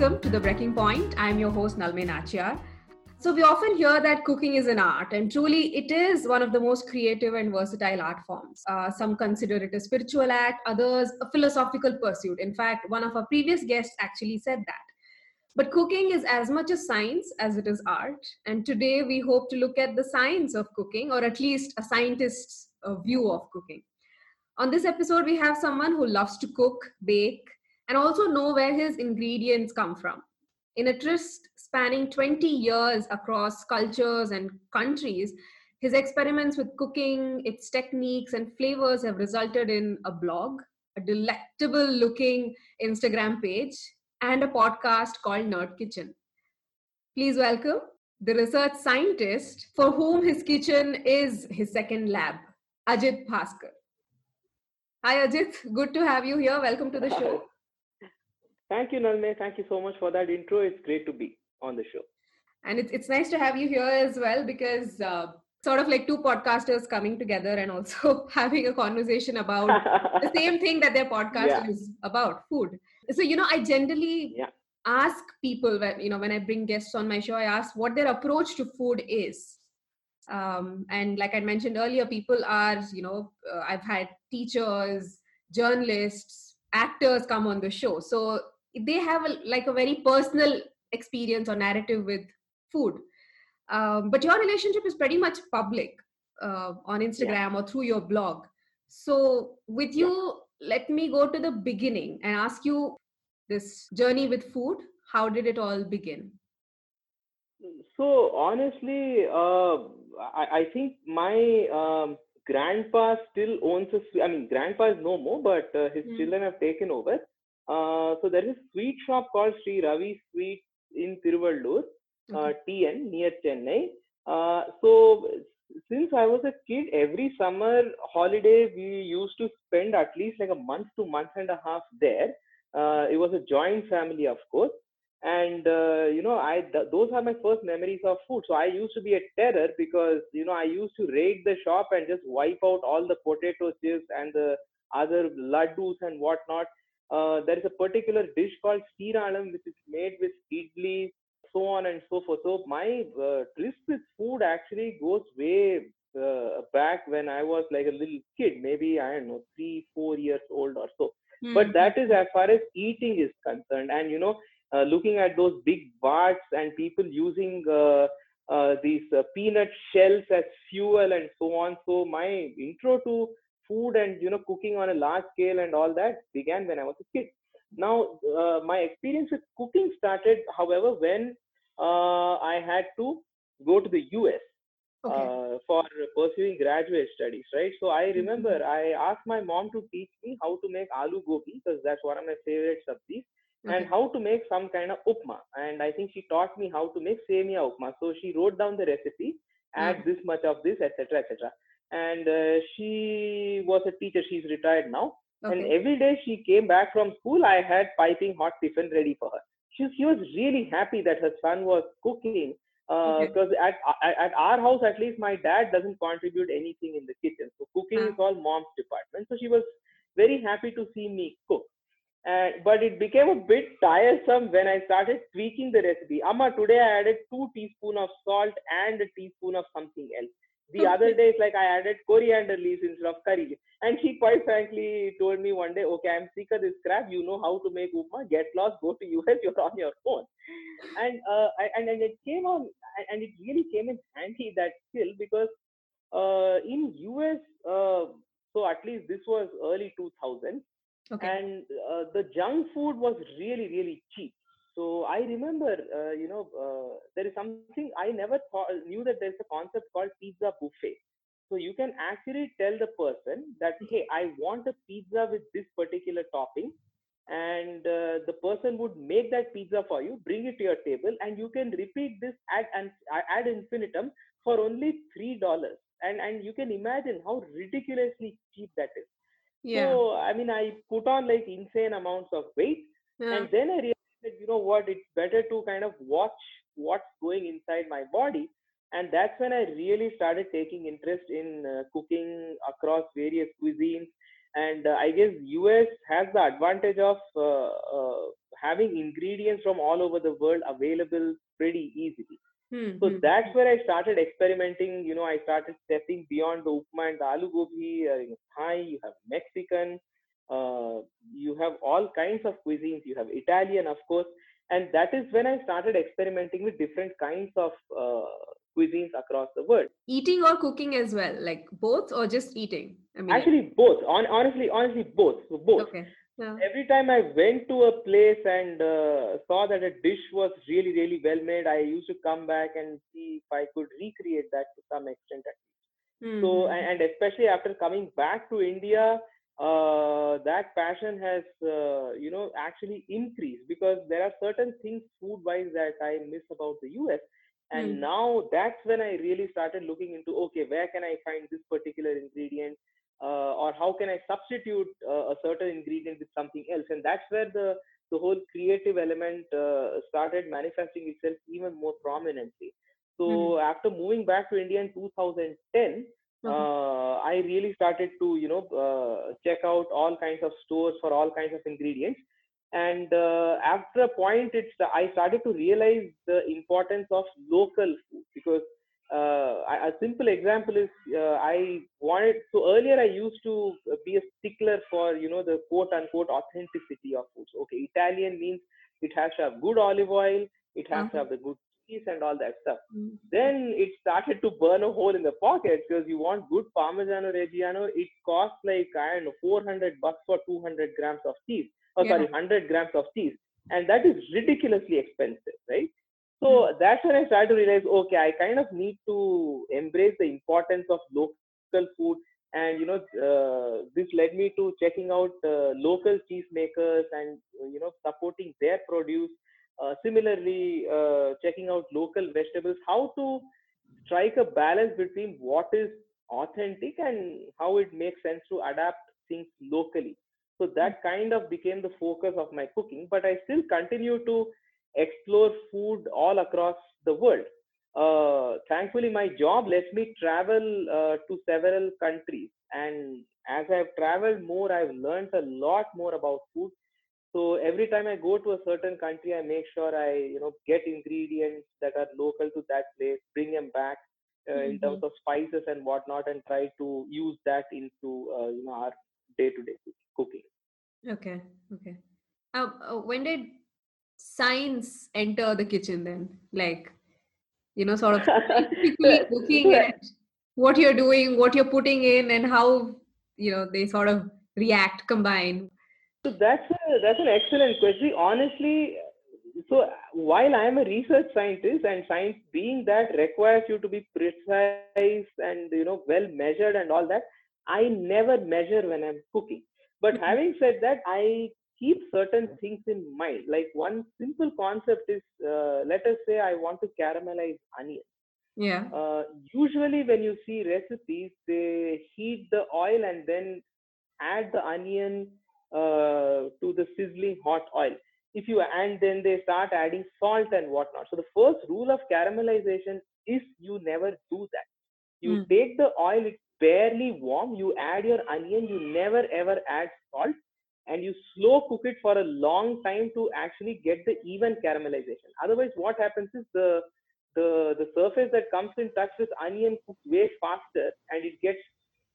Welcome to The Brekking Point. I'm your host, Nalme Nachyar. So, we often hear that cooking is an art, and truly it is one of the most creative and versatile art forms. Uh, some consider it a spiritual act, others a philosophical pursuit. In fact, one of our previous guests actually said that. But cooking is as much a science as it is art. And today we hope to look at the science of cooking, or at least a scientist's uh, view of cooking. On this episode, we have someone who loves to cook, bake, and also know where his ingredients come from. In a tryst spanning 20 years across cultures and countries, his experiments with cooking, its techniques, and flavors have resulted in a blog, a delectable looking Instagram page, and a podcast called Nerd Kitchen. Please welcome the research scientist for whom his kitchen is his second lab, Ajit Bhaskar. Hi, Ajit. Good to have you here. Welcome to the show. Thank you, Nalme. Thank you so much for that intro. It's great to be on the show. And it's, it's nice to have you here as well because uh, sort of like two podcasters coming together and also having a conversation about the same thing that their podcast yeah. is about food. So, you know, I generally yeah. ask people when, you know, when I bring guests on my show, I ask what their approach to food is um, and like i mentioned earlier people are you know uh, i've had teachers journalists actors come on the show so they have a, like a very personal experience or narrative with food um, but your relationship is pretty much public uh, on instagram yeah. or through your blog so with you yeah. let me go to the beginning and ask you this journey with food how did it all begin so honestly uh, I, I think my um, grandpa still owns a. I mean, grandpa is no more, but uh, his mm. children have taken over. Uh, so there is a sweet shop called Sri Ravi Sweet in Tiruvallur, uh, okay. TN near Chennai. Uh, so since I was a kid, every summer holiday we used to spend at least like a month to month and a half there. Uh, it was a joint family, of course and uh, you know i th- those are my first memories of food so i used to be a terror because you know i used to raid the shop and just wipe out all the potato chips and the other laddus and whatnot uh, there is a particular dish called steeralam which is made with idli so on and so forth so my uh, tryst with food actually goes way uh, back when i was like a little kid maybe i don't know three four years old or so mm-hmm. but that is as far as eating is concerned and you know uh, looking at those big vats and people using uh, uh, these peanut shells as fuel and so on. So my intro to food and you know cooking on a large scale and all that began when I was a kid. Now my experience with cooking started, however, when I had to go to the US Okay. Uh, for pursuing graduate studies, right? So I remember mm-hmm. I asked my mom to teach me how to make aloo gobi because that's one of my favorite sabzis okay. and how to make some kind of upma. And I think she taught me how to make semia upma. So she wrote down the recipe, add mm-hmm. this much of this, etc., etc. And uh, she was a teacher. She's retired now. Okay. And every day she came back from school, I had piping hot tiffin ready for her. She, she was really happy that her son was cooking because uh, okay. at, at our house at least my dad doesn't contribute anything in the kitchen so cooking is all mom's department so she was very happy to see me cook and but it became a bit tiresome when I started tweaking the recipe. Amma, today I added two teaspoon of salt and a teaspoon of something else. The other day, it's like I added coriander leaves instead of curry. And she quite frankly told me one day, okay, I'm sick of this crap. You know how to make upma. Get lost. Go to US. You're on your own. And uh, and and it came on, and it really came in handy that skill because uh, in US, uh, so at least this was early 2000 Okay. And uh, the junk food was really, really cheap. So I remember, uh, you know, uh, there is something I never thought, knew that there's a concept called pizza buffet. So you can actually tell the person that, hey, I want a pizza with this particular topping. And uh, the person would make that pizza for you, bring it to your table, and you can repeat this ad, and ad infinitum for only $3. And, and you can imagine how ridiculously cheap that is. Yeah. So I mean, I put on like insane amounts of weight, yeah. and then I realized that you know what, it's better to kind of watch what's going inside my body, and that's when I really started taking interest in uh, cooking across various cuisines. And uh, I guess US has the advantage of uh, uh having ingredients from all over the world available pretty easily. Hmm, So hmm. that's where I started experimenting. You know, I started stepping beyond the upma and the aloo gobi. Uh, you know, Thai, you have Mexican, all kinds of cuisines. You have Italian, of course, and that is when I started experimenting with different kinds of uh, cuisines across the world. eating or cooking as well, like both or just eating? I mean, Actually, both. On honestly, honestly, both. So both. okay. Yeah. every time I went to a place and uh, saw that a dish was really, really well made, I used to come back and see if I could recreate that to some extent. Hmm, So, hmm, and, and especially after coming back to India, uh, that passion has, uh, you know, actually increased because there are certain things food-wise that I miss about the US. And Hmm. now that's when I really started looking into, okay, where can I find this particular ingredient? uh, or how can I substitute uh, a certain ingredient with something else? And that's where the the whole creative element uh, started manifesting itself even more prominently. So Mhm. after moving back to India in 2010, Uh, I really started to you know uh, check out all kinds of stores for all kinds of ingredients. And uh, after a point, it's I started to realize the importance of local food because uh, a a simple example is uh, I wanted so earlier I used to be a stickler for you know the quote unquote authenticity of food. Okay, Italian means it has to have good olive oil, it has Uh-huh. to have the good and all that stuff. Hmm. Then it started to burn a hole in the pocket because you want good Parmigiano Reggiano. It costs like I don't know 400 bucks for 200 grams of cheese. Oh, Yeah. sorry, 100 grams of cheese, and that is ridiculously expensive, right? So Mm. that's when I started to realize, okay, I kind of need to embrace the importance of local food, and you know, uh, this led me to checking out uh, local cheesemakers and you know supporting their produce. Uh, similarly, uh, checking out local vegetables, how to strike a balance between what is authentic and how it makes sense to adapt things locally. So that kind of became the focus of my cooking, but I still continue to explore food all across the world. Uh, thankfully, my job lets me travel uh, to several countries, and as I've traveled more, I've learned a lot more about food. So every time I go to a certain country, I make sure I, you know, get ingredients that are local to that place, bring them back uh, in terms of spices and whatnot, and try to use that into, uh, you know, our day-to-day cooking. Okay. Okay. Uh, uh, when did science enter the kitchen then? Like, you know, sort of looking at what you're doing, what you're putting in, and how you know they sort of react, combine. So that's a, that's an excellent question. Honestly, so while I am a research scientist and science being that requires you to be precise and you know well measured and all that, I never measure when I'm cooking. But Mhm. having said that, I keep certain things in mind. Like one simple concept is, uh, let us say I want to caramelize onion. Yeah. Uh, usually, when you see recipes, they heat the oil and then add the onion to the sizzling hot oil. If you and then they start adding salt and whatnot. So the first rule of caramelization is you never do that. You Mm. take the oil; it's barely warm. You add your onion. You never ever add salt, and you slow cook it for a long time to actually get the even caramelization. Otherwise, what happens is the the the surface that comes in touch with onion cooks way faster and it gets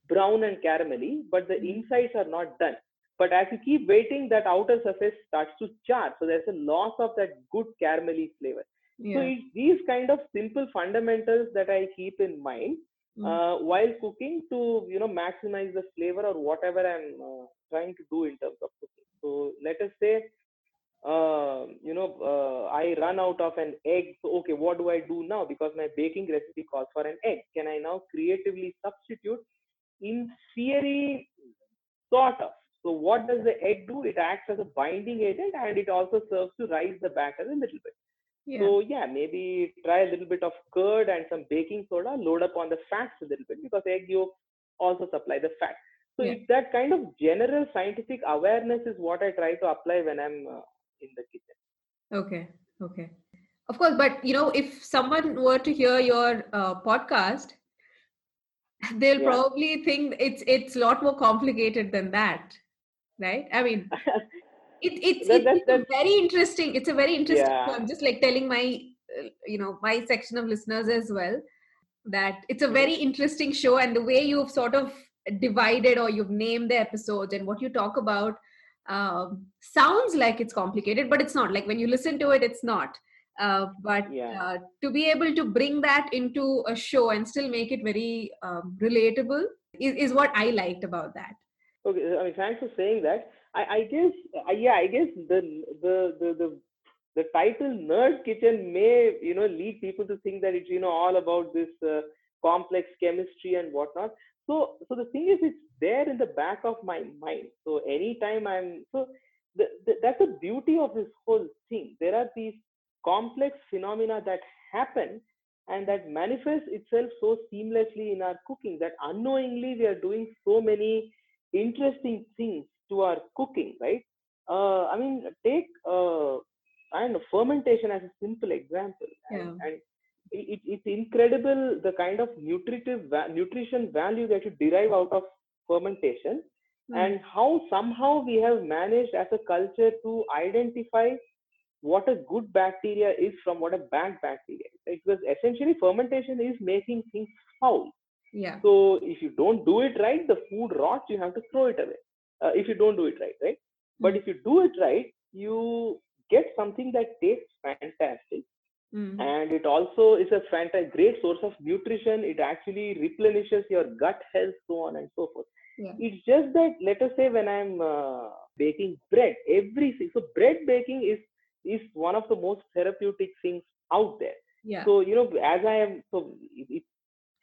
brown and caramelly, but the Mhm. insides are not done. But as you keep waiting, that outer surface starts to char. So there's a loss of that good caramelly flavor. So Yeah. it's these kind of simple fundamentals that I keep in mind Mm. uh, while cooking to you know maximize the flavor or whatever I'm uh, trying to do in terms of cooking. So let us say uh, you know uh, I run out of an egg. So okay, what do I do now? Because my baking recipe calls for an egg. Can I now creatively substitute? In theory, sort of. So what does the egg do? It acts as a binding agent and it also serves to rise the batter a little bit. Yeah. So yeah, maybe try a little bit of curd and some baking soda, load up on the fats a little bit because egg yolks also supply the fat. So Yeah. it's that kind of general scientific awareness is what I try to apply when I'm uh, in the kitchen. Okay. Okay. Of course, but you know, if someone were to hear your uh, podcast, they'll Yeah. probably think it's it's a lot more complicated than that, right? I mean, it, it's, that, that, it's very interesting it's a very interesting yeah. i'm just like telling my uh, you know my section of listeners as well that it's a very interesting show and the way you've sort of divided or you've named the episodes and what you talk about um, sounds like it's complicated but it's not like when you listen to it it's not uh, but yeah. uh, to be able to bring that into a show and still make it very um, relatable is, is what i liked about that okay i mean thanks for saying that. I, I guess uh, yeah i guess the the the, the the title nerd kitchen may you know lead people to think that it's you know all about this uh, complex chemistry and whatnot. So so the thing is it's there in the back of my mind. So anytime i'm so the, the, that's the beauty of this whole thing. There are these complex phenomena that happen and that manifests itself so seamlessly in our cooking that unknowingly we are doing so many interesting things to our cooking right uh, i mean take uh, I know fermentation as a simple example yeah. and, and it, it's incredible the kind of nutritive nutrition value that you derive out of fermentation mm. and how somehow we have managed as a culture to identify what a good bacteria is from what a bad bacteria is because essentially fermentation is making things foul yeah so if you don't do it right the food rots you have to throw it away uh, if you don't do it right right mm. but if you do it right you get something that tastes fantastic Mm. And it also is a fantastic, great source of nutrition. It actually replenishes your gut health, so on and so forth. Yeah. It's just that, let us say, when I'm uh, baking bread, everything. So bread baking is is one of the most therapeutic things out there. Yeah. So you know, as I am, so it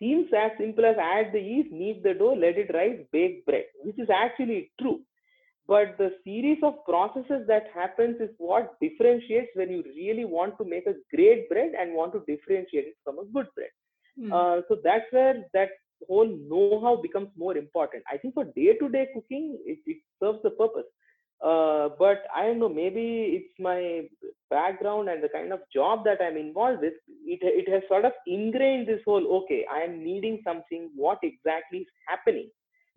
seems as simple as add the yeast, knead the dough, let it rise, bake bread, which is actually true. But the series of processes that happens is what differentiates when you really want to make a great bread and want to differentiate it from a good bread. Mm. uh, so that's where that whole know-how becomes more important. I think for day-to-day cooking it, it serves the purpose uh, but i don't know maybe it's my background and the kind of job that i'm involved with it, it has sort of ingrained this whole okay i am needing something what exactly is happening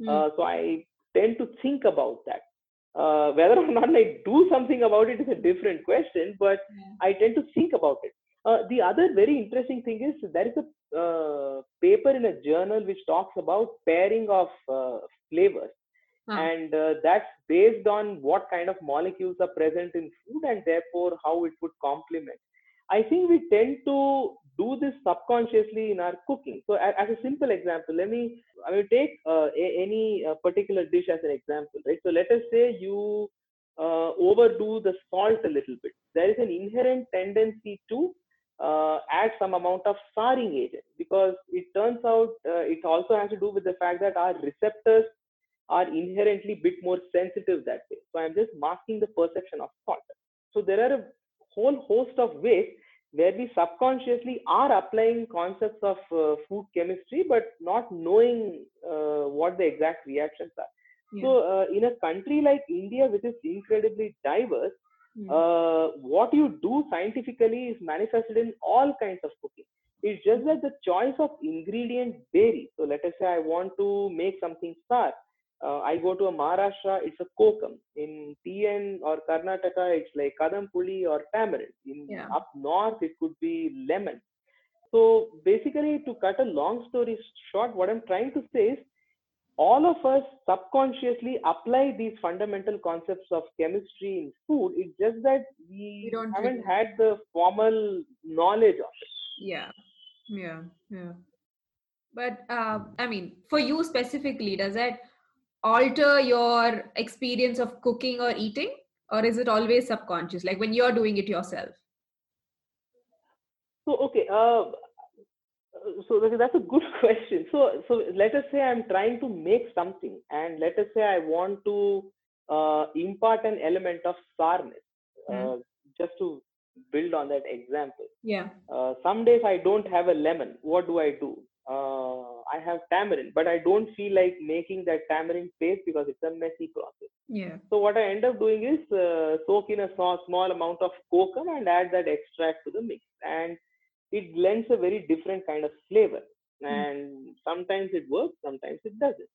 mm. uh, so i tend to think about that uh, whether or not I do something about it is a different question, but yeah. I tend to think about it. Uh, the other very interesting thing is there is a uh, paper in a journal which talks about pairing of uh, flavors. And uh, that's based on what kind of molecules are present in food and therefore how it would complement. I think we tend to do this subconsciously in our cooking. So, as, as a simple example, let me I will take uh, a, any uh, particular dish as an example, right? So, let us say you uh, overdo the salt a little bit. There is an inherent tendency to uh, add some amount of souring agent because it turns out uh, it also has to do with the fact that our receptors are inherently bit more sensitive that way. So, I'm just masking the perception of salt. So, there are a whole host of ways where we subconsciously are applying concepts of uh, food chemistry but not knowing uh, what the exact reactions are yeah. so uh, in a country like india which is incredibly diverse yeah. Uh, what you do scientifically is manifested in all kinds of cooking it's just that the choice of ingredients varies so let us say i want to make something sour uh, I go to a Maharashtra, it's a kokum. In TN or Karnataka, it's like kadampuli or tamarind. In yeah. up north, it could be lemon. So basically, to cut a long story short, what I'm trying to say is all of us subconsciously apply these fundamental concepts of chemistry in food. It's just that we, we haven't had the formal knowledge of it. Yeah, yeah, yeah. But uh, I mean, for you specifically, does that alter your experience of cooking or eating or is it always subconscious like when you're doing it yourself? So okay uh, so that's a good question. So so let us say i'm trying to make something and let us say i want to uh, impart an element of sourness mm. just to build on that example. Yeah. Uh, some days i don't have a lemon what do i do uh, I have tamarind, but I don't feel like making that tamarind paste because it's a messy process. Yeah. So what I end up doing is uh, soak in a small, amount of kokum and add that extract to the mix, and it lends a very different kind of flavor. Mm. And sometimes it works, sometimes it doesn't.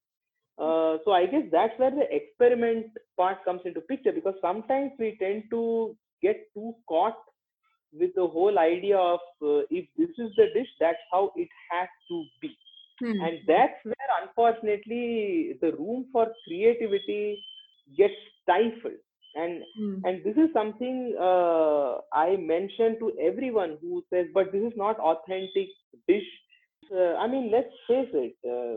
uh, so i guess that's where the experiment part comes into picture because sometimes we tend to get too caught with the whole idea of uh, if this is the dish that's how it has to be Hmm. and that's where unfortunately the room for creativity gets stifled and Hmm. and this is something uh, i mention to everyone who says but this is not authentic dish uh, i mean let's face it uh,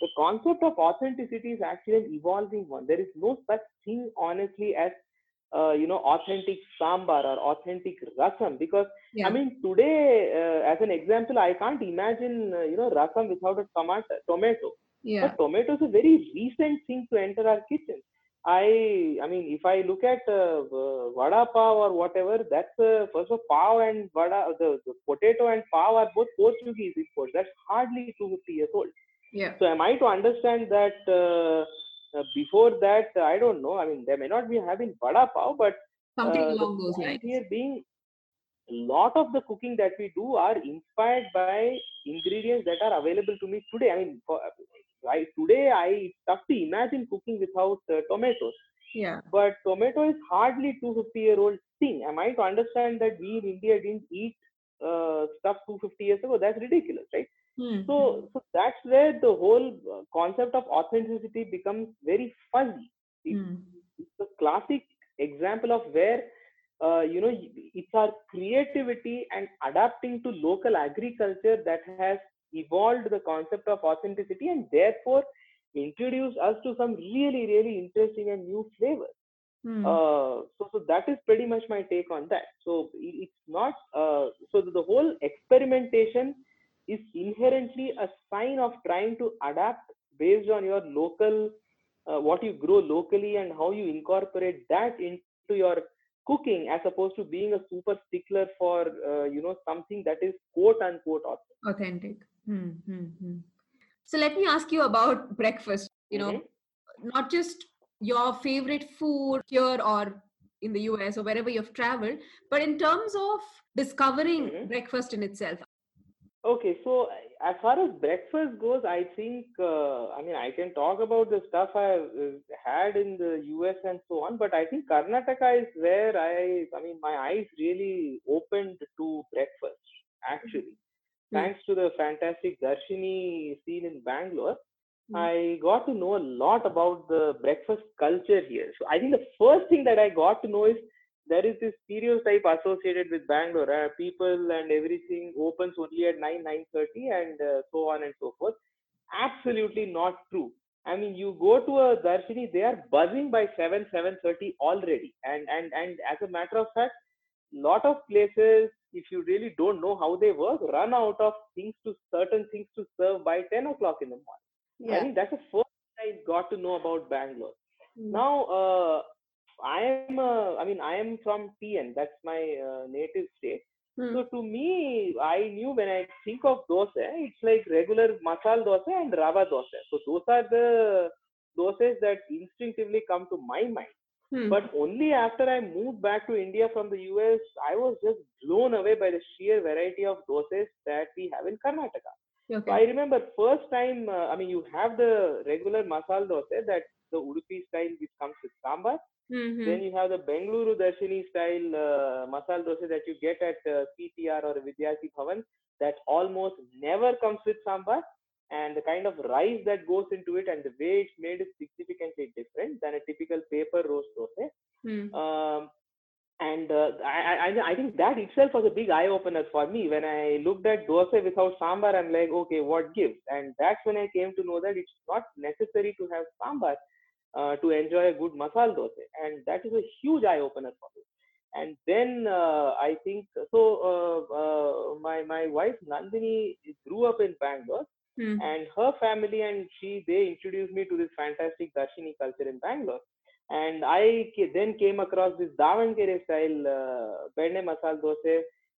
the concept of authenticity is actually an evolving one there is no such thing honestly as uh, you know authentic sambar or authentic rasam because yeah. I mean, today, uh, as an example, I can't imagine, uh, you know, rasam without a tomato. Tomato. yeah. But tomato is a very recent thing to enter our kitchen. I, I mean, if I look at uh, uh, vada pav or whatever, that's uh, first of pav and vada, the, the potato and pav are both Portuguese imports. That's hardly 250 years old. Yeah. So am I to understand that uh, uh, before that, I don't know. I mean, there may not be having vada pav, but Something uh, along those lines. Here being a lot of the cooking that we do are inspired by ingredients that are available to me today. I mean, for, right today, I it's tough to imagine cooking without uh, tomatoes. Yeah. But tomato is hardly 250 year old thing. Am I to understand that we in India didn't eat uh, stuff 250 years ago? That's ridiculous, right? Hmm. So, so that's where the whole uh, concept of authenticity becomes very fuzzy. Hmm. it's a classic example of where uh, you know it's our creativity and adapting to local agriculture that has evolved the concept of authenticity and therefore introduced us to some really really interesting and new flavors Hmm. uh, so, so that is pretty much my take on that. So it's not uh, so the whole experimentation is inherently a sign of trying to adapt based on your local uh, what you grow locally and how you incorporate that into your cooking as opposed to being a super stickler for uh, you know something that is quote unquote authentic. Authentic. Hmm. Hmm. Hmm. So let me ask you about breakfast. You know, Mhm. not just your favorite food here or in the US or wherever you've traveled, but in terms of discovering Mhm. breakfast in itself. Okay, so as far as breakfast goes, I think uh, I mean I can talk about the stuff I uh, had in the US and so on, but I think Karnataka is where I I mean my eyes really opened to breakfast actually. Hmm. Thanks to the fantastic Darshini scene in Bangalore, Hmm. I got to know a lot about the breakfast culture here. So I think the first thing that I got to know is there is this stereotype associated with Bangalore. Uh, people and everything opens only at 9, 9.30 and uh, so on and so forth. Absolutely not true. I mean, you go to a Darshini, they are buzzing by 7, 7.30 already. And, and, and as a matter of fact, lot of places, if you really don't know how they work, run out of things to certain things to serve by 10 o'clock in the morning. I mean, that's the first thing I got to know about Bangalore. Hmm. Now, uh, I am, uh, I mean, I am from TN. That's my uh, native state. Hmm. So to me, I knew when I think of dosa, it's like regular masala dosa and rava dosa. So those are the dosas that instinctively come to my mind. Hmm. But only after I moved back to India from the US, I was just blown away by the sheer variety of dosas that we have in Karnataka. So. I remember first time, uh, I mean, you have the regular masala dosa, that's the Udupi style which comes with sambar. Mhm. Then you have the Bengaluru Darshini style uh, masala dosa that you get at uh, CTR or Vidyarthi Bhavan that almost never comes with sambar. And the kind of rice that goes into it and the way it's made is significantly different than a typical paper roast dosa. Hmm. Um, and uh, I, I, I think that itself was a big eye opener for me. When I looked at dosa without sambar, I'm like, okay, what gives? And that's when I came to know that it's not necessary to have sambar uh, to enjoy a good masala dosa. And that is a huge eye opener for me. And then uh, I think so. Uh, uh, my my wife Nandini grew up in Bangalore, Hmm. and her family and she they introduced me to this fantastic Darshini culture in Bangalore. And I then came across this Davangere style uh, benne masala dosa,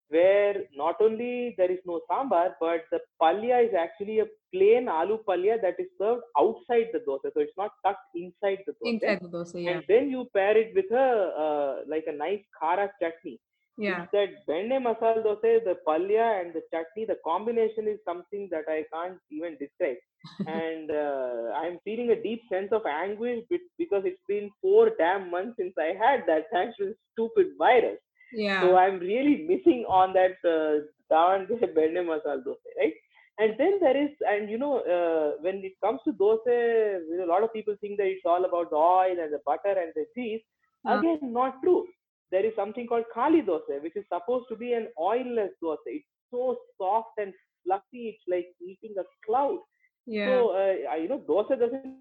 where not only there is no sambar, but the palya is actually a plain aloo palya that is served outside the dosa, so it's not tucked inside the dosa. Inside the dosa, yeah. And then you pair it with a uh, like a nice khara chutney. Yeah. It's that benne masala dosa, the palya and the chutney, the combination is something that I can't even describe. and uh, I'm feeling a deep sense of anguish because it's been four damn months since I had that thanks to this stupid virus. Yeah. So I'm really missing on that uh, Davangere benne masala dosa, right? And then there is, and you know, uh, when it comes to dosa, you know, a lot of people think that it's all about the oil and the butter and the cheese. Again, not true. There is something called kali dosa, which is supposed to be an oilless dosa. It's so soft and fluffy. It's like eating a cloud. Yeah. So, uh, you know, dosa doesn't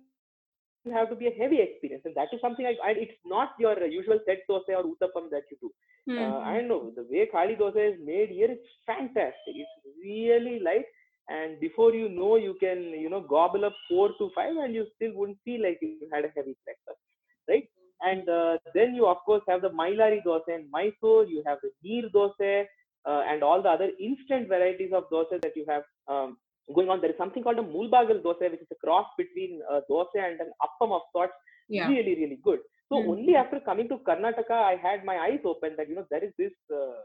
have to be a heavy experience, and that is something I, I it's not your usual set dosa or uttapam that you do. Hmm. Uh, I know the way Kali dosa is made here, it's fantastic. It's really light, and before you know, you can you know gobble up four to five, and you still wouldn't feel like you had a heavy breakfast, right? And uh, then you of course have the Mailari dosa in Mysore. You have the Neer dosa, uh, and all the other instant varieties of dosa that you have um, going on. There is something called a Mulbagal dosa, which is a cross between uh, dosa and an appam of sorts. yeah. Really, really good. So Hmm. only after coming to Karnataka, I had my eyes open that you know there is this uh,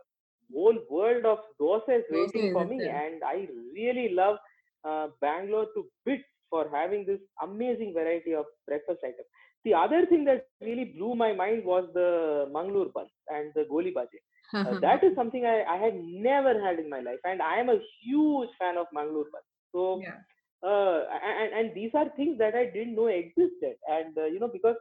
whole world of dosas waiting for me, and I really love uh, Bangalore to bits for having this amazing variety of breakfast items. The other thing that really blew my mind was the Mangalore bun and the goli bhaji. Uh, that is something I, I had never had in my life, and I am a huge fan of Mangalore bun. So yeah. uh, and, and these are things that I didn't know existed. And uh, you know, because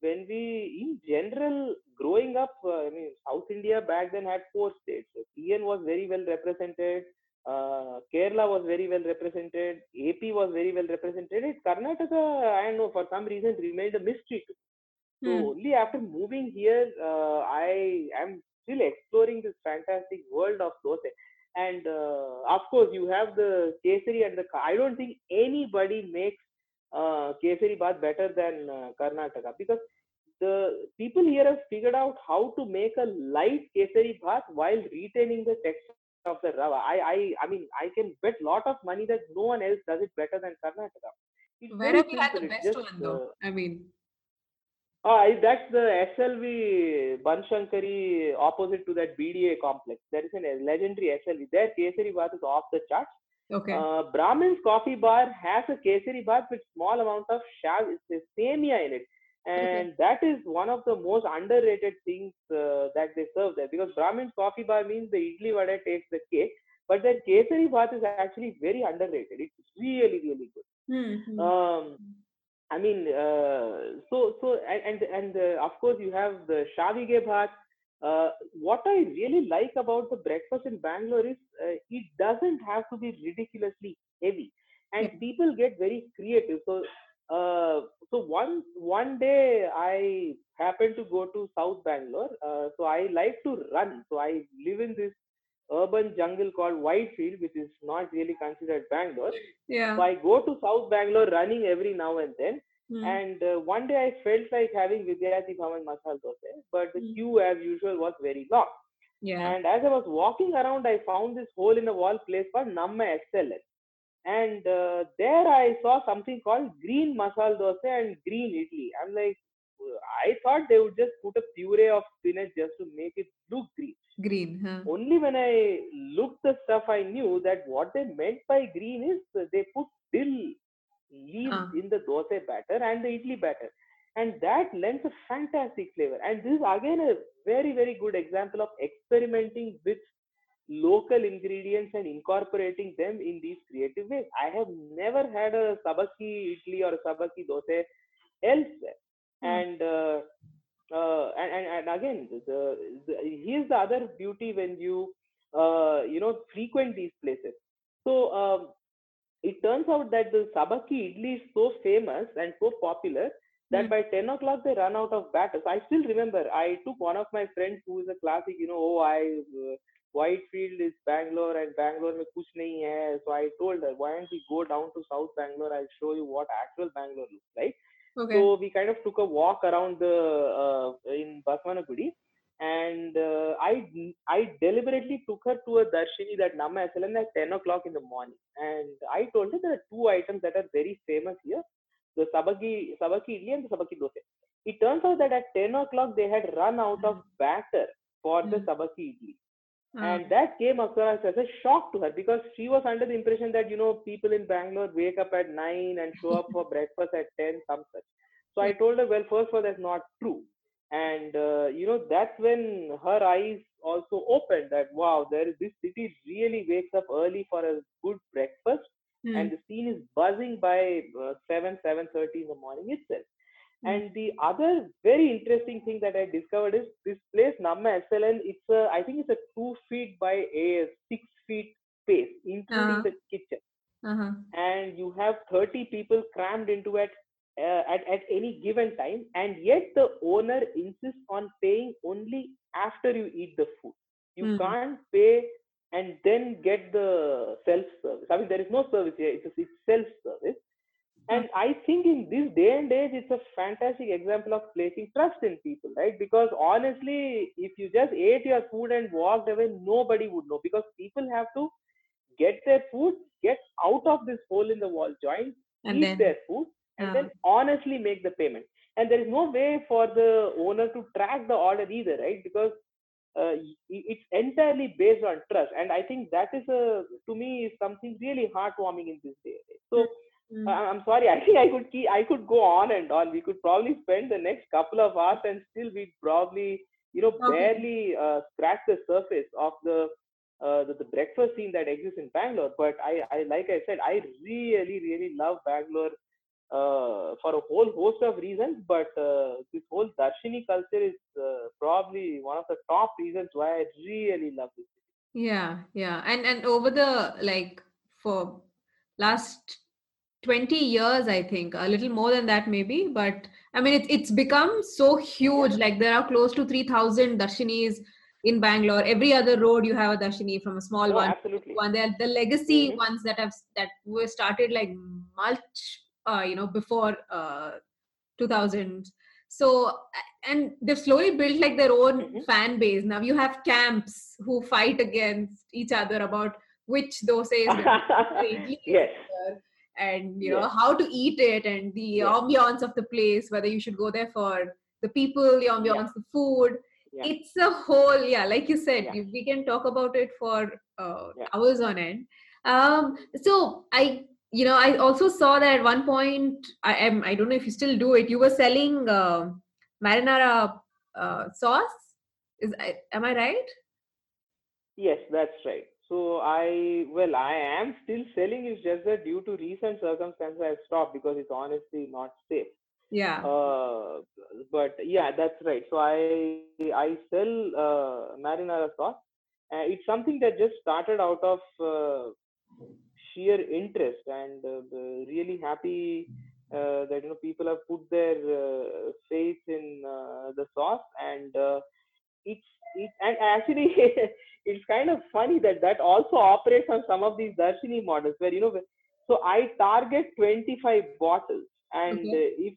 when we, in general, growing up, uh, I mean, South India back then had four states. So TN was very well represented. Uh, Kerala was very well represented. AP was very well represented. Karnataka, I don't know, for some reason, remained a mystery to me. So Hmm. only after moving here, uh, I am still exploring this fantastic world of dosa. And uh, of course, you have the kesari and the. I don't think anybody makes uh, kesari bath better than uh, Karnataka because the people here have figured out how to make a light kesari bath while retaining the texture of the rava. I, I, I mean, I can bet lot of money that no one else does it better than Karnataka. It's Where have you had the best just, one though? I mean, uh, that's the SLV Banashankari opposite to that BDA complex. There is a legendary SLV. Their Kesari bath is off the charts. okay. Uh, Brahmin's Coffee Bar has a Kesari bath with small amount of shav, semia in it. And that is one of the most underrated things uh, that they serve there because Brahmin's Coffee Bar means the idli vada takes the cake, but that Kesari bath is actually very underrated. It's really, really good. Hmm, hmm. Um, I mean, uh, so so and and, and uh, of course you have the Shavige Bhat. Uh, what I really like about the breakfast in Bangalore is uh, it doesn't have to be ridiculously heavy, and Yeah. people get very creative. So uh, so one one day I happened to go to South Bangalore. Uh, so I like to run. So I live in this urban jungle called Whitefield, which is not really considered Bangalore. yeah. So I go to South Bangalore running every now and then. Hmm. And uh, one day I felt like having Vidyarthi Bhavan Masal Dosa, but the Mm. queue as usual was very long. yeah. And as I was walking around, I found this hole in the wall place called Namma SLN. And uh, there I saw something called green masal dosa and green idli. I'm like, I thought they would just put a puree of spinach just to make it look green. Huh? Only when I looked the stuff, I knew that what they meant by green is uh, they put dill leaves Ah. in the dosa batter and the idli batter, and that lends a fantastic flavor. And this is again a very very good example of experimenting with local ingredients and incorporating them in these creative ways. I have never had a sabaki idli or sabaki dosa elsewhere, Hmm. and uh, uh, and, and and again the, the here's the other beauty when you uh, you know frequent these places. So um, it turns out that the sabaki idli is so famous and so popular that Hmm. by 10 o'clock they run out of batters. I still remember i took one of my friends who is a classic you know oh i uh, whitefield is bangalore and bangalore mein kuch nahi hai. So i told her why don't we go down to south bangalore? I'll show you what actual bangalore looks like Okay. so we kind of took a walk around the uh, in Basavanagudi, and uh, I I deliberately took her to a darshini that Namma SLN at 10 o'clock in the morning, and I told her there are two items that are very famous here: the sabaki sabaki idli and the sabaki dosa. It turns out that at 10 o'clock they had run out of batter for the Mm. sabaki idli. Uh, And that came across as a shock to her because she was under the impression that, you know, people in Bangalore wake up at 9 and show up for breakfast at 10, some such. So I told her, well, first of all, that's not true. And, uh, you know, that's when her eyes also opened that, wow, there is this city really wakes up early for a good breakfast mm, and the scene is buzzing by uh, 7, 7.30 in the morning itself. Mm. And the other very interesting thing that I discovered is this place, Namma SLN, it's a, I think it's a two feet by a six feet space, including Uh-huh. the kitchen. uh-huh. And you have 30 people crammed into it uh, at, at any given time. And yet the owner insists on paying only after you eat the food. You Mm. can't pay and then get the self service. I mean, there is no service here, it's, it's self service. And I think in this day and age, it's a fantastic example of placing trust in people, right? Because honestly, if you just ate your food and walked away, nobody would know because people have to get their food, get out of this hole in the wall joint, And eat then, their food, and then honestly make the payment. And there is no way for the owner to track the order either, right? Because uh, it's entirely based on trust. And I think that is a, to me, is something really heartwarming in this day. And age. So mm, I'm sorry. I think I could keep, I could go on and on. We could probably spend the next couple of hours and still we'd probably, you know, Okay. barely uh, scratch the surface of the, uh, the the breakfast scene that exists in Bangalore. But I, I like I said, I really, really love Bangalore uh, for a whole host of reasons. But uh, this whole Darshini culture is uh, probably one of the top reasons why I really love this. yeah, yeah. And and over the like for last 20 years i think a little more than that maybe but i mean it's it's become so huge like there are close to 3000 darshanis in bangalore every other road you have a darshini from a small Oh, one absolutely. one there the legacy Mhm. ones that have that were started like much uh, you know before uh 2000 so and they've slowly built like their own Mhm. fan base now you have camps who fight against each other about which dosa is is yes. And you know Yes. how to eat it and the Yes. ambiance of the place whether you should go there for the people the ambiance the food Yeah. it's a whole yeah like you said Yeah. we can talk about it for uh, Yeah. hours on end um so i you know i also saw that at one point i am i don't know if you still do it you were selling uh, marinara uh, sauce is am i right Yes, that's right. So I, well, I am still selling. It's just that due to recent circumstances, I've stopped because it's honestly not safe. yeah Uh, but yeah, that's right. So I I sell uh, marinara sauce. Uh, it's something that just started out of uh, sheer interest, and uh, really happy uh, that you know people have put their uh, faith in uh, the sauce, and uh, it's it and actually it's kind of funny that that also operates on some of these darshini models where you know so i target 25 bottles and Okay. uh, if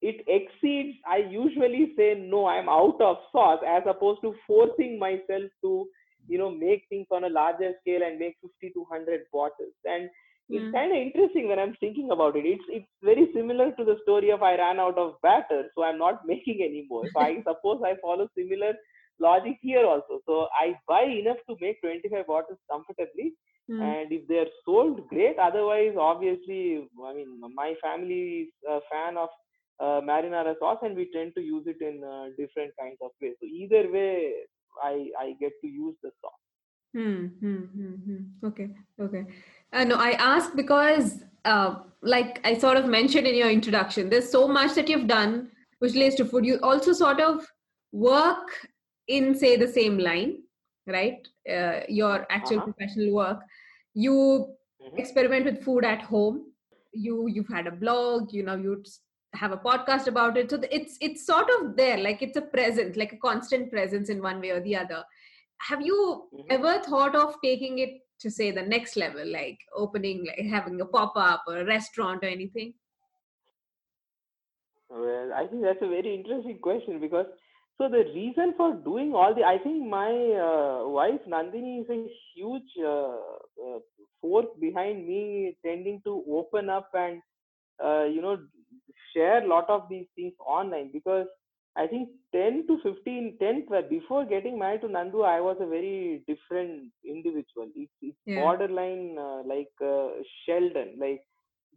it exceeds i usually say no i'm out of sauce as opposed to forcing myself to you know make things on a larger scale and make 50 to 100 bottles and it's Mm. kind of interesting when i'm thinking about it. It's it's very similar to the story of i ran out of batter so i'm not making anymore so i suppose i follow similar logic here also. So i buy enough to make 25 bottles comfortably Mm. and if they're sold great. Otherwise obviously i mean my family is a fan of uh, marinara sauce and we tend to use it in uh, different kinds of ways. So either way i i get to use the sauce Hmm, hmm, hmm, hmm. Okay, okay. Uh, no, I ask because, uh, like I sort of mentioned in your introduction, there's so much that you've done which relates to food. You also sort of work in, say, the same line, right? Uh, your actual Uh-huh. professional work. You Mhm. experiment with food at home. You you've had a blog. You know you have a podcast about it. So it's it's sort of there, like it's a presence, like a constant presence in one way or the other have you Mhm. ever thought of taking it to say the next level like opening like having a pop-up or a restaurant or anything Well, I think that's a very interesting question because so the reason for doing all the I think my uh, wife Nandini is a huge uh, uh, force behind me tending to open up and uh, you know share a lot of these things online because I think 10 to 15, 10, 12, before getting married to Nandu, I was a very different individual. It's, it's Yeah. borderline uh, like uh, Sheldon, like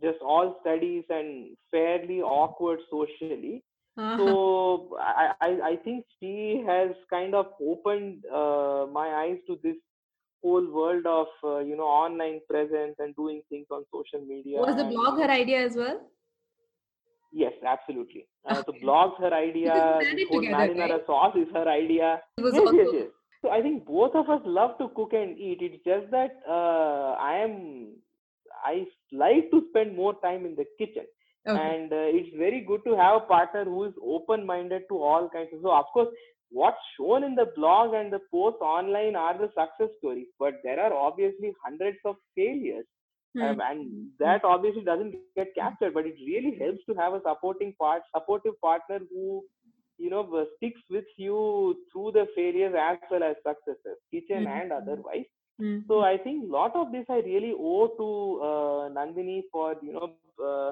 just all studies and fairly awkward socially. Uh-huh. So I, I, I think she has kind of opened uh, my eyes to this whole world of uh, you know online presence and doing things on social media. Was the blog her idea as well? Yes, absolutely. Uh, Okay. The blog's her idea. planned This it whole together, marinara right? sauce is her idea. It was Yes, also yes, yes. So I think both of us love to cook and eat. It's just that uh, I am, I like to spend more time in the kitchen, okay. and uh, it's very good to have a partner who is open-minded to all kinds of. So of course, what's shown in the blog and the posts online are the success stories, but there are obviously hundreds of failures. Um, Hmm. and that obviously doesn't get captured but it really helps to have a supporting part supportive partner who you know uh, sticks with you through the failures as well as successes kitchen Mhm. and otherwise Hmm. so i think a lot of this i really owe to uh, nandini for you know uh,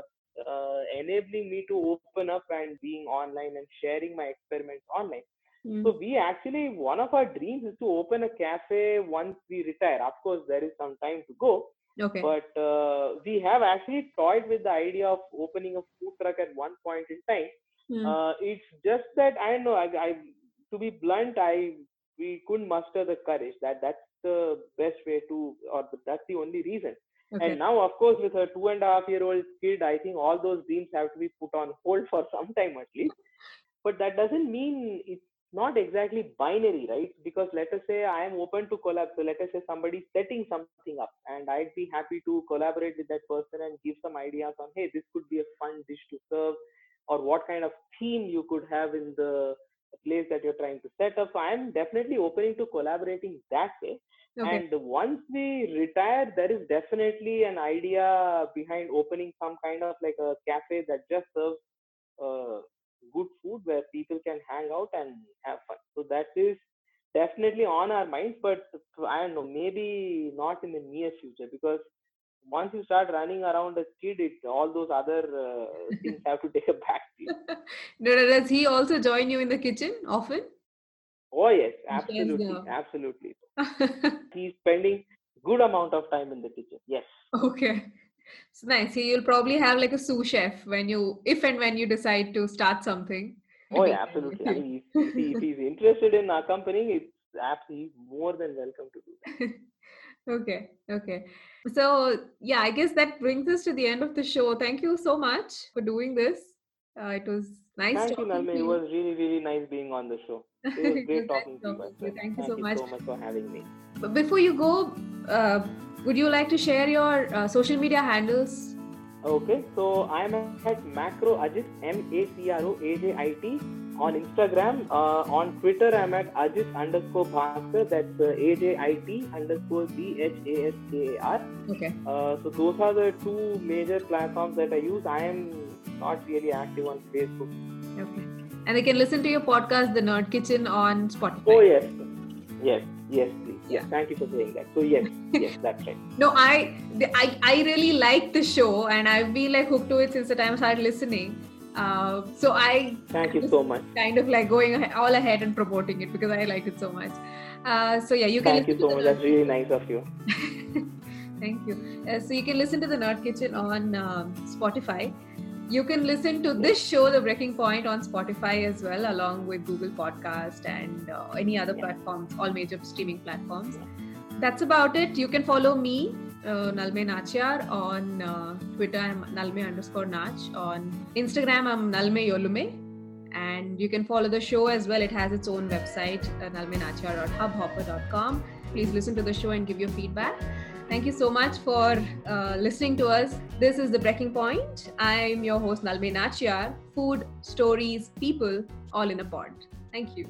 uh, enabling me to open up and being online and sharing my experiments online Hmm. so we actually one of our dreams is to open a cafe once we retire of course there is some time to go okay. but uh, we have actually toyed with the idea of opening a food truck at one point in time. Hmm. Uh, it's just that I don't know. I, I, to be blunt, I we couldn't muster the courage. That that's the best way to, or that's the only reason. okay. And now, of course, with a two and a half year old kid, I think all those dreams have to be put on hold for some time at least. But that doesn't mean it's not exactly binary, right? Because let us say I am open to collab. So let us say somebody's setting something up, and I'd be happy to collaborate with that person and give some ideas on, hey, this could be a fun dish to serve, or what kind of theme you could have in the place that you're trying to set up. So I'm definitely opening to collaborating that way. okay. And once we retire, there is definitely an idea behind opening some kind of like a cafe that just serves uh, good food where people can hang out and have fun. So that is definitely on our minds, but I don't know, maybe not in the near future because once you start running around a kid, it all those other uh, things have to take a backseat. No, no, Does he also join you in the kitchen often? Oh yes, absolutely, the- absolutely. He's spending good amount of time in the kitchen. Yes. okay. It's nice. You'll probably have like a sous chef when you, if and when you decide to start something. Oh yeah, absolutely. I mean, if, if, he's interested in accompanying, it's absolutely more than welcome to do that. okay. Okay. So yeah, I guess that brings us to the end of the show. Thank you so much for doing this. Uh, it was nice Thank you, talking Nalme. to It was really, really nice being on the show. It was great talking to you. to you. friend. Thank you so Thank much. so much for having me. But before you go, uh, would you like to share your uh, social media handles? Okay, so I'm at Macro Ajit, M A C R O A J I T, on Instagram. Uh, on Twitter, I'm at Ajit underscore Bhaskar, that's uh, A J I T underscore B H A S K A R. Okay. Uh, so those are the two major platforms that I use. I am not really active on Facebook. Okay. And they can listen to your podcast, The Nerd Kitchen, on Spotify. Oh yes, yes, yes. Yeah. Thank you for saying that. So yes, yes, that's right. No, I, I, I really like the show, and I've been like hooked to it since the time I started listening. Uh, so I Thank you so much. kind of like going all ahead and promoting it because I like it so much. Uh, so yeah, you can. Thank you so much. That's really nice of you. Thank you. Uh, so you can listen to the Nerd Kitchen on um Spotify. You can listen to this show, The Brekking Point, on Spotify as well, along with Google Podcast and uh, any other Yeah. platforms, all major streaming platforms. That's about it. You can follow me, uh, Nalme Nachyar, on uh, Twitter. I'm Nalme underscore Nach. On Instagram, I'm Nalme Yolume. And you can follow the show as well. It has its own website, uh, nalmenachar.hubhopper.com. Please listen to the show and give your feedback. Thank you so much for uh, listening to us. This is The Brekking Point. I'm your host, Nalme Nachyar. Food, stories, people, all in a pod. Thank you.